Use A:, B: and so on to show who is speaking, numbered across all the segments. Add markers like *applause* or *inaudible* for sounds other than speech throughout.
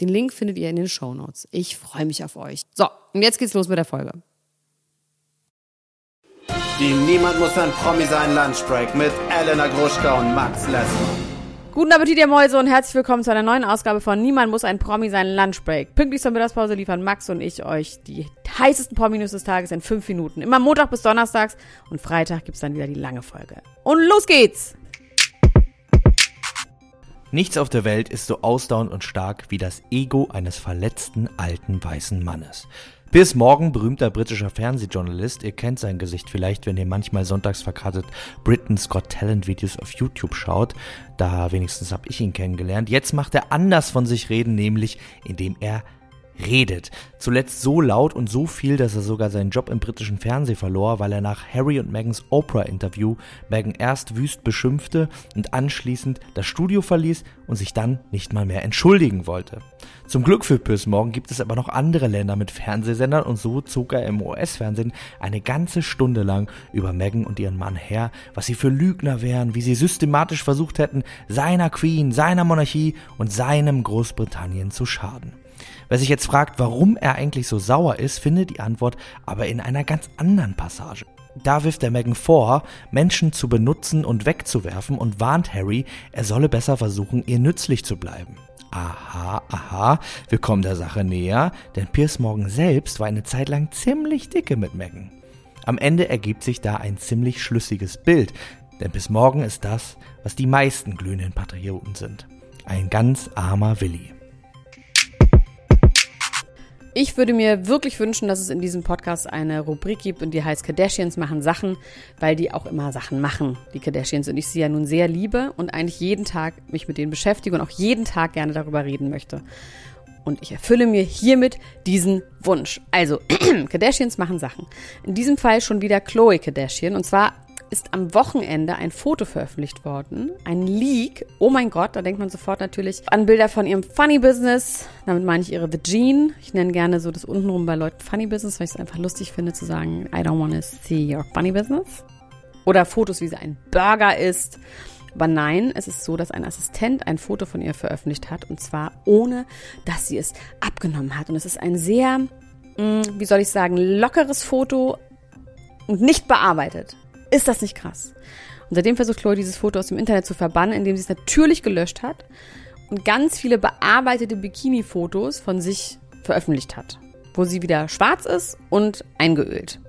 A: Den Link findet ihr in den Show Notes. Ich freue mich auf euch. So, und jetzt geht's los mit der Folge.
B: Die Niemand muss ein Promi sein Lunchbreak mit Elena Gruschka und Max Lessmann.
A: Guten Appetit, ihr Mäuse, und herzlich willkommen zu einer neuen Ausgabe von Niemand muss ein Promi sein Lunchbreak. Pünktlich zur Mittagspause liefern Max und ich euch die heißesten Promi-News des Tages in fünf Minuten. Immer Montag bis Donnerstags und Freitag gibt's dann wieder die lange Folge. Und los geht's!
C: Nichts auf der Welt ist so ausdauernd und stark wie das Ego eines verletzten alten weißen Mannes. Piers Morgan, berühmter britischer Fernsehjournalist, ihr kennt sein Gesicht vielleicht, wenn ihr manchmal sonntags verkartet Britain's Got Talent Videos auf YouTube schaut. Da wenigstens habe ich ihn kennengelernt. Jetzt macht er anders von sich reden, nämlich indem er redet. Zuletzt so laut und so viel, dass er sogar seinen Job im britischen Fernsehen verlor, weil er nach Harry und Megans Oprah-Interview Meghan erst wüst beschimpfte und anschließend das Studio verließ und sich dann nicht mal mehr entschuldigen wollte. Zum Glück für Piers Morgan gibt es aber noch andere Länder mit Fernsehsendern und so zog er im US-Fernsehen eine ganze Stunde lang über Meghan und ihren Mann her, was sie für Lügner wären, wie sie systematisch versucht hätten, seiner Queen, seiner Monarchie und seinem Großbritannien zu schaden. Wer sich jetzt fragt, warum er eigentlich so sauer ist, findet die Antwort aber in einer ganz anderen Passage. Da wirft er Megan vor, Menschen zu benutzen und wegzuwerfen und warnt Harry, er solle besser versuchen, ihr nützlich zu bleiben. Aha, aha, wir kommen der Sache näher, denn Piers Morgan selbst war eine Zeit lang ziemlich dicke mit Megan. Am Ende ergibt sich da ein ziemlich schlüssiges Bild, denn Piers Morgan ist das, was die meisten glühenden Patrioten sind. Ein ganz armer Willi.
A: Ich würde mir wirklich wünschen, dass es in diesem Podcast eine Rubrik gibt und die heißt Kardashians machen Sachen, weil die auch immer Sachen machen, die Kardashians. Und ich sie ja nun sehr liebe und eigentlich jeden Tag mich mit denen beschäftige und auch jeden Tag gerne darüber reden möchte. Und ich erfülle mir hiermit diesen Wunsch. Also, *clears throat* Kardashians machen Sachen. In diesem Fall schon wieder Chloe Kardashian. Und zwar ist am Wochenende ein Foto veröffentlicht worden. Ein Leak. Oh mein Gott, da denkt man sofort natürlich an Bilder von ihrem Funny Business. Damit meine ich ihre The Jean. Ich nenne gerne so das untenrum bei Leuten Funny Business, weil ich es einfach lustig finde zu sagen, I don't want to see your funny business. Oder Fotos, wie sie ein Burger isst. Aber nein, es ist so, dass ein Assistent ein Foto von ihr veröffentlicht hat und zwar ohne, dass sie es abgenommen hat. Und es ist ein sehr, mm, wie soll ich sagen, lockeres Foto und nicht bearbeitet. Ist das nicht krass? Und seitdem versucht Chloe dieses Foto aus dem Internet zu verbannen, indem sie es natürlich gelöscht hat und ganz viele bearbeitete Bikini-Fotos von sich veröffentlicht hat, wo sie wieder schwarz ist und eingeölt.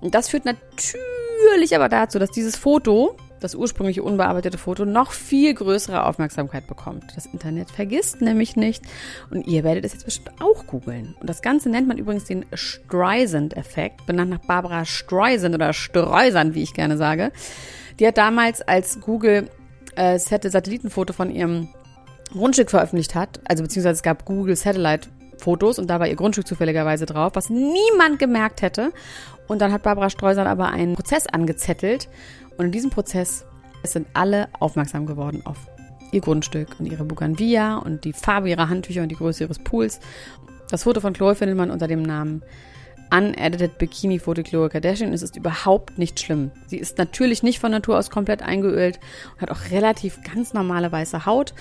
A: Und das führt natürlich aber dazu, dass dieses Foto das ursprüngliche unbearbeitete Foto noch viel größere Aufmerksamkeit bekommt. Das Internet vergisst nämlich nicht und ihr werdet es jetzt bestimmt auch googeln. Und das Ganze nennt man übrigens den Streisand-Effekt, benannt nach Barbara Streisand oder Streusand, wie ich gerne sage. Die hat damals, als Google äh, Satellitenfoto von ihrem Grundstück veröffentlicht hat, also beziehungsweise es gab Google Satellite Fotos und da war ihr Grundstück zufälligerweise drauf, was niemand gemerkt hätte. Und dann hat Barbara Streusand aber einen Prozess angezettelt und in diesem Prozess sind alle aufmerksam geworden auf ihr Grundstück und ihre Bougainvillea und die Farbe ihrer Handtücher und die Größe ihres Pools. Das Foto von Chloe findet man unter dem Namen Unedited Bikini Foto Chloe Kardashian. Es ist überhaupt nicht schlimm. Sie ist natürlich nicht von Natur aus komplett eingeölt und hat auch relativ ganz normale weiße Haut.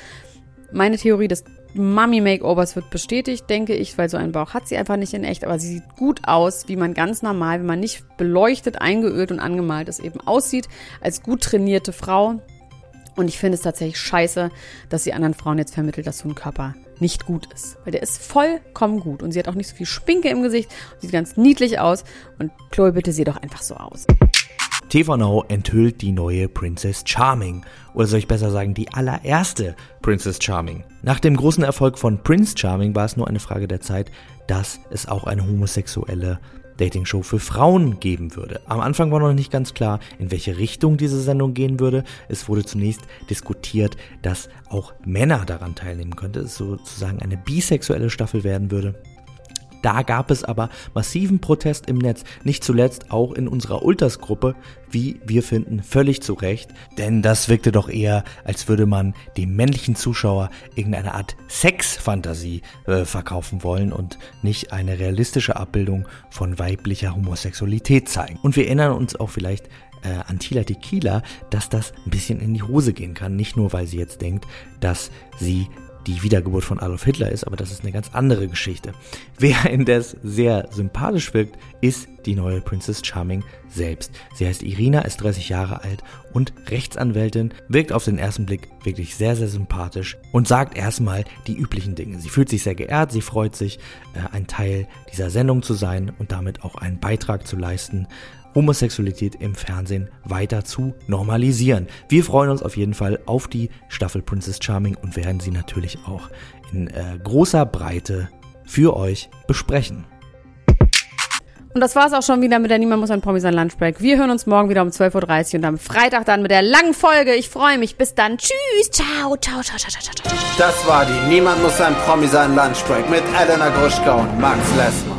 A: Meine Theorie, dass Mummy Makeovers wird bestätigt, denke ich, weil so einen Bauch hat sie einfach nicht in echt, aber sie sieht gut aus, wie man ganz normal, wenn man nicht beleuchtet, eingeölt und angemalt ist, eben aussieht, als gut trainierte Frau. Und ich finde es tatsächlich scheiße, dass sie anderen Frauen jetzt vermittelt, dass so ein Körper nicht gut ist. Weil der ist vollkommen gut. Und sie hat auch nicht so viel Spinke im Gesicht, sieht ganz niedlich aus. Und Chloe, bitte sieh doch einfach so aus.
C: TV Now enthüllt die neue Princess Charming. Oder soll ich besser sagen, die allererste Princess Charming. Nach dem großen Erfolg von Prince Charming war es nur eine Frage der Zeit, dass es auch eine homosexuelle Dating-Show für Frauen geben würde. Am Anfang war noch nicht ganz klar, in welche Richtung diese Sendung gehen würde. Es wurde zunächst diskutiert, dass auch Männer daran teilnehmen könnte, es sozusagen eine bisexuelle Staffel werden würde. Da gab es aber massiven Protest im Netz, nicht zuletzt auch in unserer Ultras-Gruppe, wie wir finden, völlig zu Recht, denn das wirkte doch eher, als würde man dem männlichen Zuschauer irgendeine Art Sexfantasie äh, verkaufen wollen und nicht eine realistische Abbildung von weiblicher Homosexualität zeigen. Und wir erinnern uns auch vielleicht äh, an Tila Tequila, dass das ein bisschen in die Hose gehen kann. Nicht nur, weil sie jetzt denkt, dass sie die Wiedergeburt von Adolf Hitler ist, aber das ist eine ganz andere Geschichte. Wer indes sehr sympathisch wirkt, ist die neue Princess Charming selbst. Sie heißt Irina, ist 30 Jahre alt und Rechtsanwältin, wirkt auf den ersten Blick wirklich sehr, sehr sympathisch und sagt erstmal die üblichen Dinge. Sie fühlt sich sehr geehrt, sie freut sich, äh, ein Teil dieser Sendung zu sein und damit auch einen Beitrag zu leisten Homosexualität im Fernsehen weiter zu normalisieren. Wir freuen uns auf jeden Fall auf die Staffel Princess Charming und werden sie natürlich auch in äh, großer Breite für euch besprechen.
A: Und das war's auch schon wieder mit der Niemand muss ein Promi sein Lunchbreak. Wir hören uns morgen wieder um 12.30 Uhr und am Freitag dann mit der langen Folge. Ich freue mich. Bis dann. Tschüss. Ciao, ciao, ciao, ciao, ciao, ciao.
B: Das war die Niemand muss ein Promi sein Lunchbreak mit Elena Gruschka und Max Lessmann.